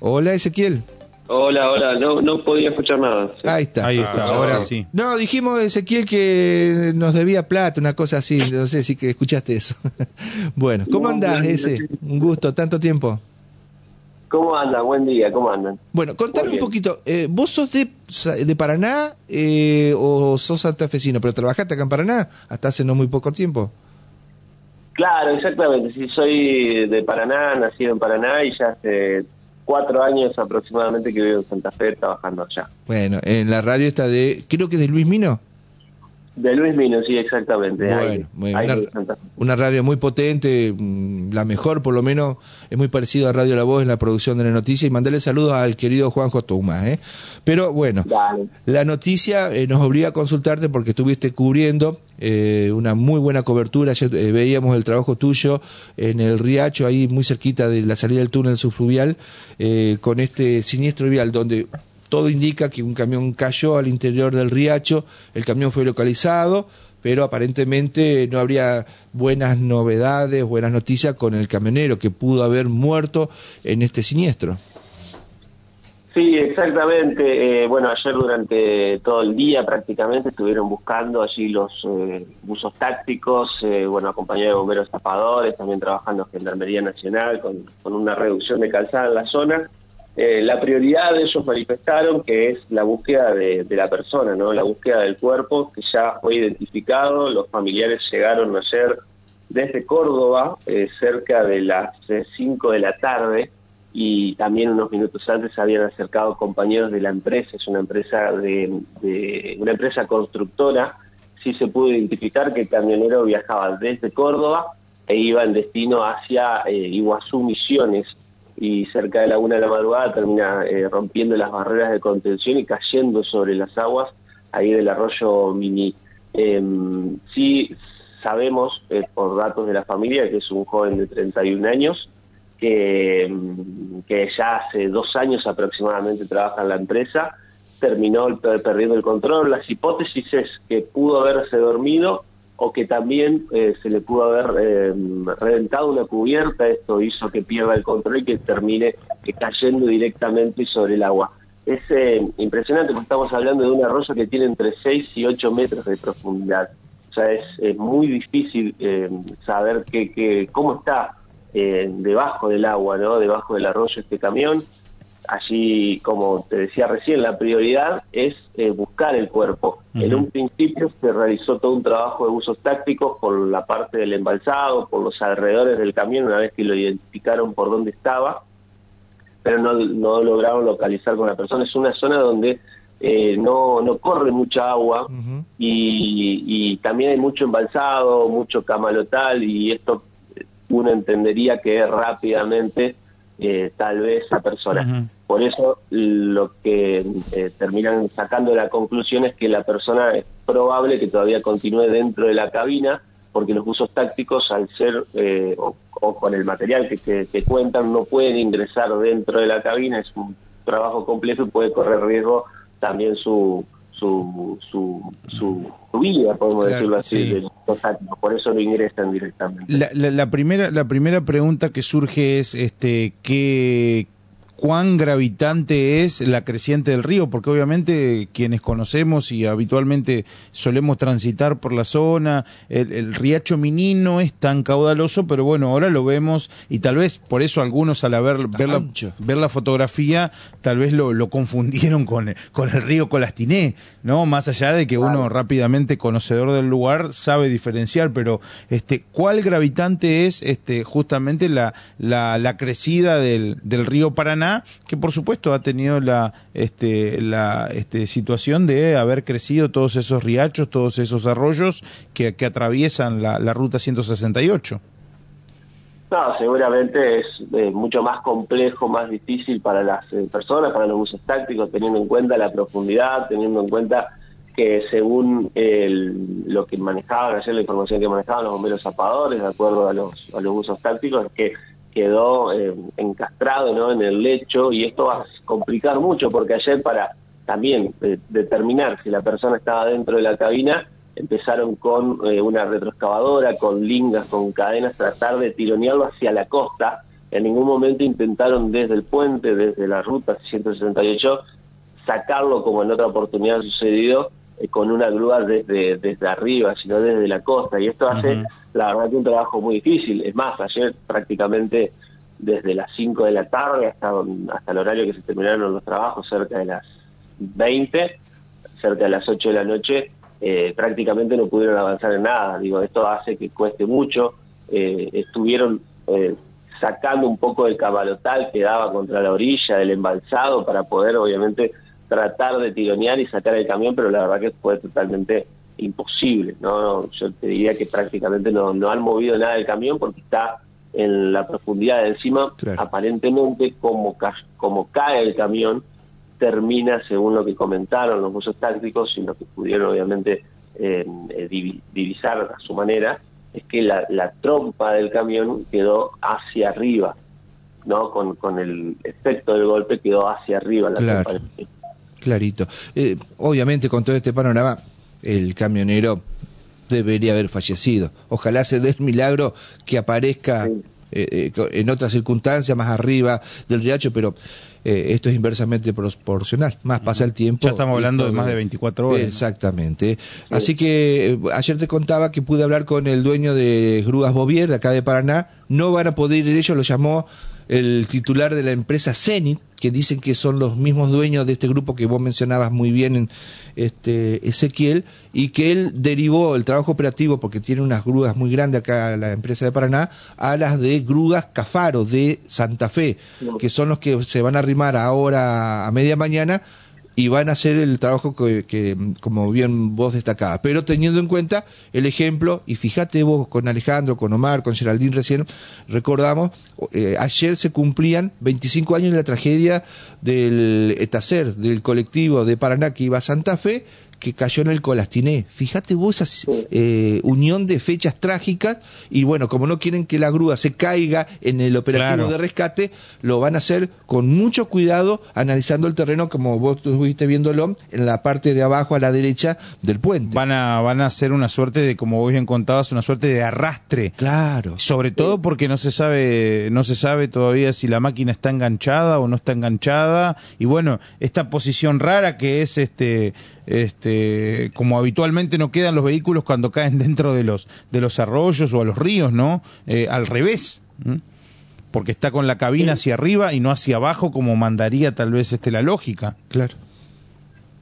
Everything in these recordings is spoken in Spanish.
Hola Ezequiel. Hola, hola, no, no podía escuchar nada. sí. Ahí está. Ahí está, Ah, ahora sí. sí. No, dijimos Ezequiel que nos debía plata, una cosa así. No sé si que escuchaste eso. bueno, ¿cómo No, andás, ese? Un gusto, tanto tiempo. ¿Cómo andan? Buen día, ¿cómo andan? Bueno, contanos Muy un poquito. eh, ¿Vos sos de, de Paraná eh, o sos santafesino? ¿Pero trabajaste acá en Paraná hasta hace no muy poco tiempo? Claro, exactamente. Sí, soy de Paraná, nacido en Paraná y ya hace cuatro años aproximadamente que vivo en Santa Fe trabajando allá. Bueno, en la radio está de, creo que de Luis Mino. De Luis Mino, sí, exactamente. ahí- Bueno, ahí una, Santa Fe. una radio muy potente, mm, la mejor por lo menos, es muy parecido a Radio La Voz en la producción de la noticia y mandarle saludos al querido Juanjo Tumas. ¿eh? Pero bueno, Dale. la noticia eh, nos obliga a consultarte porque estuviste cubriendo eh, una muy buena cobertura, ayer eh, veíamos el trabajo tuyo en el Riacho, ahí muy cerquita de la salida del túnel subfluvial, con este siniestro vial donde todo indica que un camión cayó al interior del riacho, el camión fue localizado, pero aparentemente no habría buenas novedades, buenas noticias con el camionero que pudo haber muerto en este siniestro. Sí, exactamente. Eh, bueno, ayer durante todo el día prácticamente estuvieron buscando allí los eh, buzos tácticos, eh, bueno, acompañados de bomberos tapadores, también trabajando Gendarmería Nacional con, con una reducción de calzada en la zona. Eh, la prioridad de ellos manifestaron que es la búsqueda de, la persona, ¿no? La búsqueda del cuerpo que ya fue identificado. Los familiares llegaron ayer desde Córdoba, eh, cerca de las 5 de la tarde, y también unos minutos antes habían acercado compañeros de la empresa, es una empresa de, de- una empresa constructora, sí se pudo identificar que el camionero viajaba desde Córdoba e iba en destino hacia eh, Iguazú Misiones y cerca de la una de la madrugada termina eh, rompiendo las barreras de contención y cayendo sobre las aguas ahí del arroyo Mini. Em, sí sabemos eh, por datos de la familia que es un joven de 31 años que, mm, que ya hace dos años aproximadamente trabaja en la empresa, terminó perdiendo el control. Las hipótesis es que pudo haberse dormido o que también eh, se le pudo haber eh, reventado una cubierta, esto hizo que pierda el control y que termine eh, cayendo directamente sobre el agua. Es eh, impresionante porque estamos hablando de un arroyo que tiene entre 6 y 8 metros de profundidad. O sea, es, muy difícil eh, saber que, cómo está eh, debajo del agua, ¿no? Debajo del arroyo este camión. Allí, como te decía recién, la prioridad es eh, buscar el cuerpo. En un principio se realizó todo un trabajo de usos tácticos por la parte del embalsado, por los alrededores del camión, una vez que lo identificaron por dónde estaba, pero no, no lograron localizar con la persona. Es una zona donde eh, no, no corre mucha agua y, y también hay mucho embalsado, mucho camalotal y esto uno entendería que rápidamente eh, tal vez la persona. Por eso lo que eh, terminan sacando la conclusión es que la persona es probable que todavía continúe dentro de la cabina porque los usos tácticos al ser eh, o, o con el material que, que- que cuentan no pueden ingresar dentro de la cabina, es un trabajo complejo y puede correr riesgo también su su, su, su, su vida, podemos Claro, decirlo así, sí. de los tácticos. por eso no ingresan directamente. La, la- la primera, la primera pregunta que surge es este ¿qué, cuán gravitante es la creciente del río, porque obviamente quienes conocemos y habitualmente solemos transitar por la zona, el, el riacho Miní no es tan caudaloso, pero bueno, ahora lo vemos y tal vez por eso algunos al ver, ver, la, ver la fotografía tal vez lo, lo confundieron con, el- con el río Colastiné, ¿no? Más allá de que uno rápidamente conocedor del lugar sabe diferenciar, pero este ¿cuál gravitante es este justamente la, la, la crecida del, del río Paraná, que por supuesto ha tenido la este la este situación de haber crecido todos esos riachos, todos esos arroyos que, atraviesan la, la ruta 168? No, seguramente es eh, mucho más complejo, más difícil para las eh, personas, para los usos tácticos, teniendo en cuenta la profundidad, teniendo en cuenta que según el- lo que manejaban ayer, la información que manejaban los bomberos zapadores, de acuerdo a los, a los usos tácticos, es que quedó eh, encastrado ¿no? en el lecho y esto va a complicar mucho porque ayer para también eh, determinar si la persona estaba dentro de la cabina empezaron con eh, una retroexcavadora, con lingas, con cadenas, tratar de tironearlo hacia la costa En ningún momento intentaron desde el puente, desde la ruta 168, sacarlo como en otra oportunidad sucedido eh, con una grúa desde, desde arriba, sino desde la costa. Y esto hace, la verdad, que un trabajo muy difícil. Es más, ayer prácticamente desde las 5 de la tarde hasta, hasta el horario que se terminaron los trabajos, cerca de las 20, cerca de las 8 de la noche, eh, prácticamente no pudieron avanzar en nada. Digo, esto hace que cueste mucho. Eh, estuvieron eh, sacando un poco del cabalotal que daba contra la orilla del embalsado para poder, obviamente, tratar de tironear y sacar el camión, pero la verdad que fue totalmente imposible. No, yo te diría que prácticamente no, no han movido nada del camión porque está en la profundidad de encima. Aparentemente, como, como cae el camión, termina, según lo que comentaron los buzos tácticos y lo que pudieron obviamente eh, divisar a su manera, es que la, la, trompa del camión quedó hacia arriba, ¿no? Con, con el efecto del golpe quedó hacia arriba la claro, Clarito. Eh, obviamente con todo este panorama, el camionero debería haber fallecido. Ojalá se dé el milagro que aparezca eh, en otras circunstancias más arriba del riacho, pero eh, esto es inversamente proporcional. Más pasa el tiempo. Ya estamos hablando de más de 24 horas. Exactamente. Así que eh, ayer te contaba que pude hablar con el dueño de Grúas Bovier, de acá de Paraná. No van a poder ir ellos, lo llamó el titular de la empresa Zenit, que dicen que son los mismos dueños de este grupo que vos mencionabas muy bien, en este Ezequiel, y que él derivó el trabajo operativo, porque tiene unas grúas muy grandes acá la empresa de Paraná, a las de grúas Cafaro de Santa Fe, que son los que se van a arrimar ahora a media mañana y van a hacer el trabajo que, como bien vos destacabas. Pero teniendo en cuenta el ejemplo, y fíjate vos con Alejandro, con Omar, con Geraldine recién, recordamos, eh, ayer se cumplían 25 años de la tragedia del Etacer, del colectivo de Paraná que iba a Santa Fe, que cayó en el Colastiné. Fíjate vos esa eh, unión de fechas trágicas y bueno, como no quieren que la grúa se caiga en el operativo de rescate, lo van a hacer con mucho cuidado, analizando el terreno como vos estuviste viéndolo en la parte de abajo a la derecha del puente. Van a, van a hacer una suerte de, como vos bien contabas, una suerte de arrastre. Claro. Sobre todo porque no se sabe, no se sabe todavía si la máquina está enganchada o no está enganchada. Y bueno, esta posición rara que es este este, como habitualmente no quedan los vehículos cuando caen dentro de los, de los arroyos o a los ríos, ¿no? Eh, al revés, porque está con la cabina hacia arriba y no hacia abajo como mandaría tal vez este la lógica. Claro.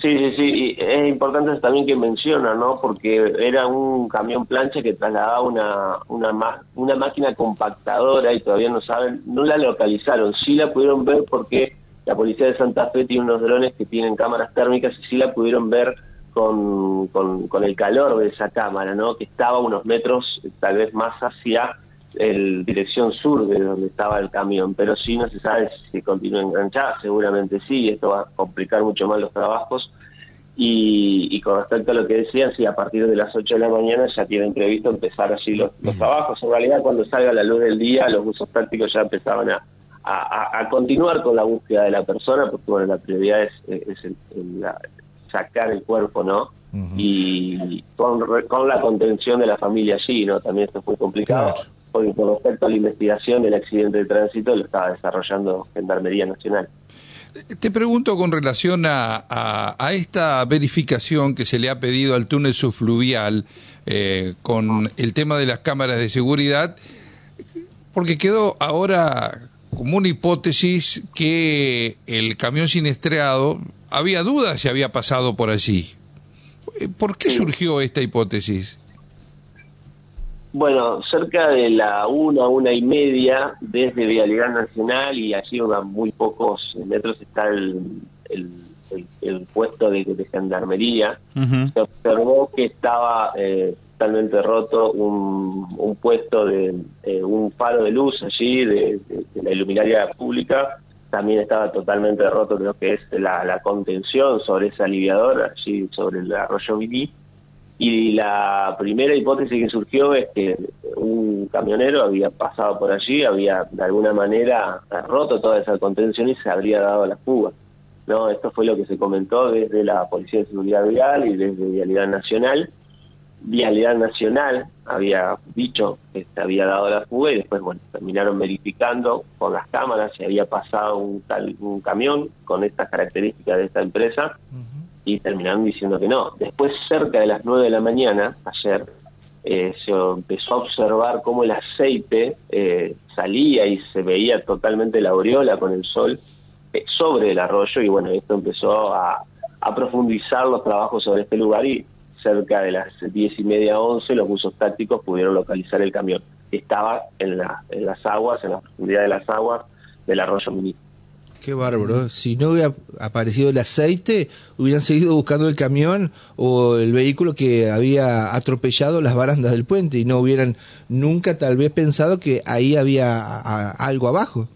Sí, sí, sí, y es importante también que menciona, ¿no? Porque era un camión plancha que trasladaba una, una, una máquina compactadora y todavía no saben, no la localizaron, sí la pudieron ver porque la policía de Santa Fe tiene unos drones que tienen cámaras térmicas y sí la pudieron ver con, con, el calor de esa cámara, ¿no? Que estaba unos metros tal vez más hacia el dirección sur de donde estaba el camión, pero sí no se sabe si continúa enganchada, seguramente sí, esto va a complicar mucho más los trabajos. Y, con respecto a lo que decían, sí, a partir de las 8 de la mañana ya tienen previsto empezar así los, los trabajos. En realidad, cuando salga la luz del día, los usos prácticos ya empezaban a, a, continuar con la búsqueda de la persona, porque bueno, la prioridad es, es sacar el cuerpo, ¿no? Y con, con la contención de la familia allí, ¿no? También esto fue complicado, porque con respecto a la investigación del accidente de tránsito lo estaba desarrollando Gendarmería Nacional. Te pregunto con relación a, a, esta verificación que se le ha pedido al túnel subfluvial eh, con el tema de las cámaras de seguridad, porque quedó ahora como una hipótesis que el camión siniestrado había dudas si había pasado por allí. Eh, ¿Por qué surgió esta hipótesis? Bueno, cerca de la una, una y media desde Vialidad Nacional y allí a muy pocos metros está el, el, puesto de, gendarmería. Se observó que estaba eh, totalmente roto un, puesto de eh, un faro de luz allí de, la iluminaria pública también estaba totalmente roto lo que es la, contención sobre ese aliviador allí sobre el arroyo Viní. Y la primera hipótesis que surgió es que un camionero había pasado por allí había de alguna manera roto toda esa contención y se habría dado la fuga no esto fue lo que se comentó desde la policía de seguridad vial y desde vialidad nacional Vialidad Nacional había dicho que se había dado la fuga y después, bueno, terminaron verificando con las cámaras si había pasado un, tal, un camión con estas características de esta empresa y terminaron diciendo que no. Después, cerca de las 9 de la mañana, ayer, eh, se empezó a observar cómo el aceite eh, salía y se veía totalmente la aureola con el sol eh, sobre el arroyo y bueno, esto empezó a, a profundizar los trabajos sobre este lugar y cerca de las diez y media, once, los buzos tácticos pudieron localizar el camión. Estaba en, la, en las aguas, en la profundidad de las aguas del arroyo Ministro. Qué bárbaro. Si no hubiera aparecido el aceite, hubieran seguido buscando el camión o el vehículo que había atropellado las barandas del puente y no hubieran nunca tal vez pensado que ahí había a, algo abajo.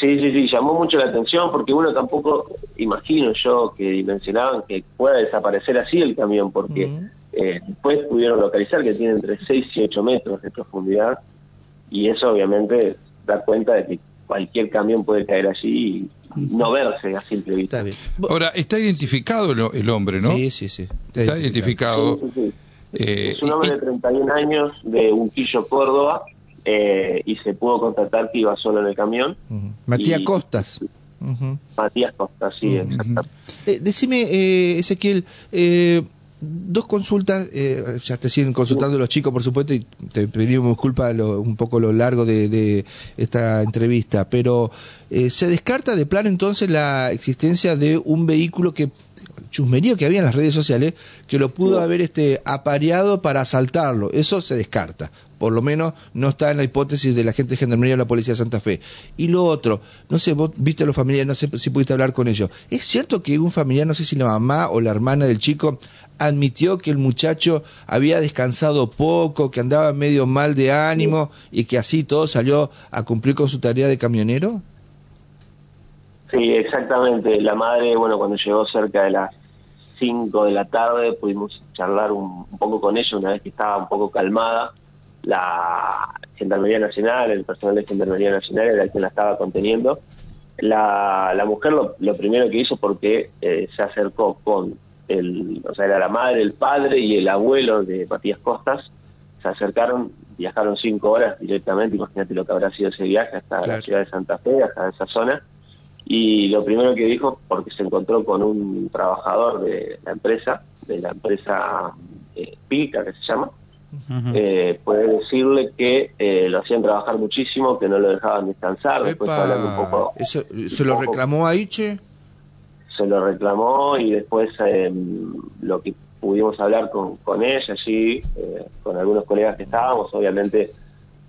Sí, sí, sí, llamó mucho la atención porque uno tampoco, imagino yo, que dimensionaban que pueda desaparecer así el camión, porque eh, después pudieron localizar que tiene entre 6 y 8 metros de profundidad y eso obviamente da cuenta de que cualquier camión puede caer allí y no verse a simple vista. Ahora, está identificado el, hombre, ¿no? Sí, sí, sí. Está, identificado. Eh, es un hombre de 31 años de Unquillo, Córdoba, eh, y se pudo constatar que iba solo en el camión. Matías Costas. Matías Costas, sí. Eh, decime, Ezequiel, dos consultas, eh, ya te siguen consultando los chicos, por supuesto, y te pedimos disculpas un poco lo largo de, esta entrevista, pero eh, ¿se descarta de plan entonces la existencia de un vehículo que chusmería que había en las redes sociales que lo pudo haber este apareado para asaltarlo. Eso se descarta. Por lo menos no está en la hipótesis de la gente de Gendarmería o la Policía de Santa Fe. Y lo otro, no sé, vos viste a los familiares, no sé si pudiste hablar con ellos. ¿Es cierto que un familiar, no sé si la mamá o la hermana del chico, admitió que el muchacho había descansado poco, que andaba medio mal de ánimo y que así todo salió a cumplir con su tarea de camionero? Sí, exactamente. La madre, bueno, cuando llegó cerca de las 5 de la tarde pudimos charlar un, poco con ella una vez que estaba un poco calmada. La Gendarmería Nacional, el personal de Gendarmería Nacional era el que la estaba conteniendo. La, la mujer lo, primero que hizo porque eh, se acercó con el, o sea, era la madre, el padre y el abuelo de Matías Costas, se acercaron, viajaron cinco horas directamente, imagínate lo que habrá sido ese viaje hasta la ciudad de Santa Fe, hasta esa zona, y lo primero que dijo, porque se encontró con un trabajador de la empresa, de la empresa eh, Pica, que se llama, eh, puede decirle que eh, lo hacían trabajar muchísimo, que no lo dejaban descansar. Después un poco, ¿Eso, ¿Se lo reclamó a Che? Se lo reclamó y después lo que pudimos hablar con, con ella allí, con algunos colegas que estábamos, obviamente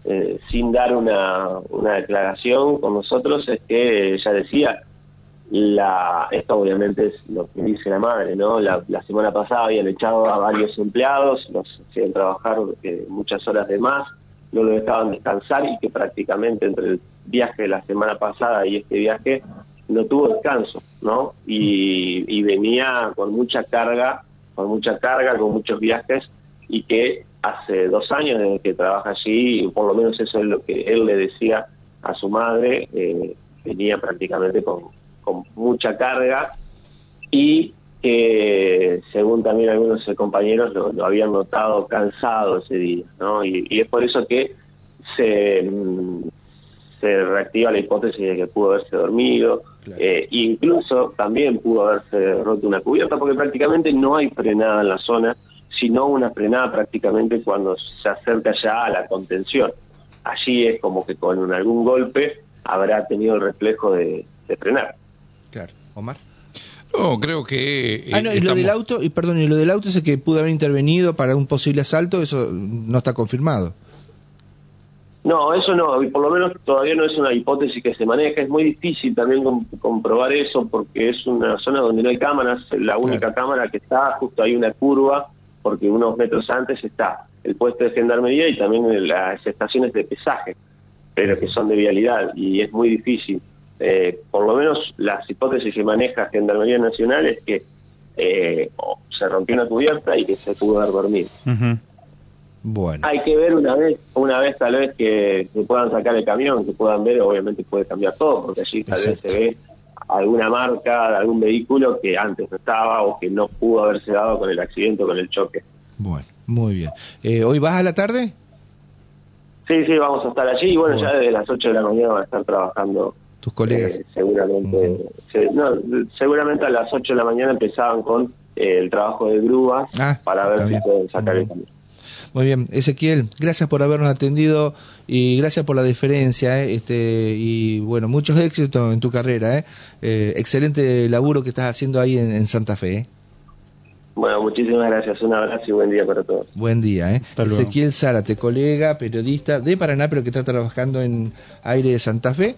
eh, sin dar una, una declaración con nosotros, es que ella decía, la esto obviamente es lo que dice la madre, ¿no? La, semana pasada habían echado a varios empleados, los hacían trabajar eh, muchas horas de más, no lo dejaban descansar y que prácticamente entre el viaje de la semana pasada y este viaje no tuvo descanso, ¿no? Y, y venía con mucha carga, con mucha carga, con muchos viajes y que hace dos años desde que trabaja allí, y por lo menos eso es lo que él le decía a su madre, eh, venía prácticamente con, con mucha carga y que según también algunos compañeros lo, habían notado cansado ese día, ¿no? Y, es por eso que se, mm, se reactiva la hipótesis de que pudo haberse dormido, eh, incluso también pudo haberse roto una cubierta, porque prácticamente no hay frenada en la zona, sino una frenada prácticamente cuando se acerca ya a la contención. Allí es como que con algún golpe habrá tenido el reflejo de, frenar. Claro. Omar. No, creo que... Eh, ah, no, y lo del auto, y perdón, y lo del auto ese que pudo haber intervenido para un posible asalto, eso no está confirmado. No, eso no, y por lo menos todavía no es una hipótesis que se maneja, es muy difícil también comprobar eso porque es una zona donde no hay cámaras, la única cámara que está, justo hay una curva porque unos metros antes está el puesto de gendarmería y también las estaciones de pesaje, pero que son de vialidad y es muy difícil. Eh, por lo menos las hipótesis que maneja Gendarmería Nacional es que eh, se rompió una cubierta y que se pudo dar dormido. Bueno. Hay que ver una vez, una vez tal vez que, se puedan sacar el camión, que puedan ver, obviamente puede cambiar todo, porque allí tal vez se ve alguna marca algún vehículo que antes no estaba o que no pudo haberse dado con el accidente o con el choque. Bueno. Muy bien. Eh, ¿Hoy vas a la tarde? Sí, sí, vamos a estar allí y bueno, ya desde las 8 de la mañana van a estar trabajando. Tus colegas. eh, seguramente, se- no, seguramente a las 8 de la mañana empezaban con eh, el trabajo de grúas Ah, para ver si bien. pueden sacar el camión. Muy bien, Ezequiel, gracias por habernos atendido y gracias por la diferencia, ¿eh? este y bueno, muchos éxitos en tu carrera, ¿eh? Eh, excelente laburo que estás haciendo ahí en, en Santa Fe. ¿eh? Bueno, muchísimas gracias, un abrazo y buen día para todos. Buen día, ¿eh? Hasta luego. Ezequiel Zárate, colega, periodista de Paraná, pero que está trabajando en aire de Santa Fe.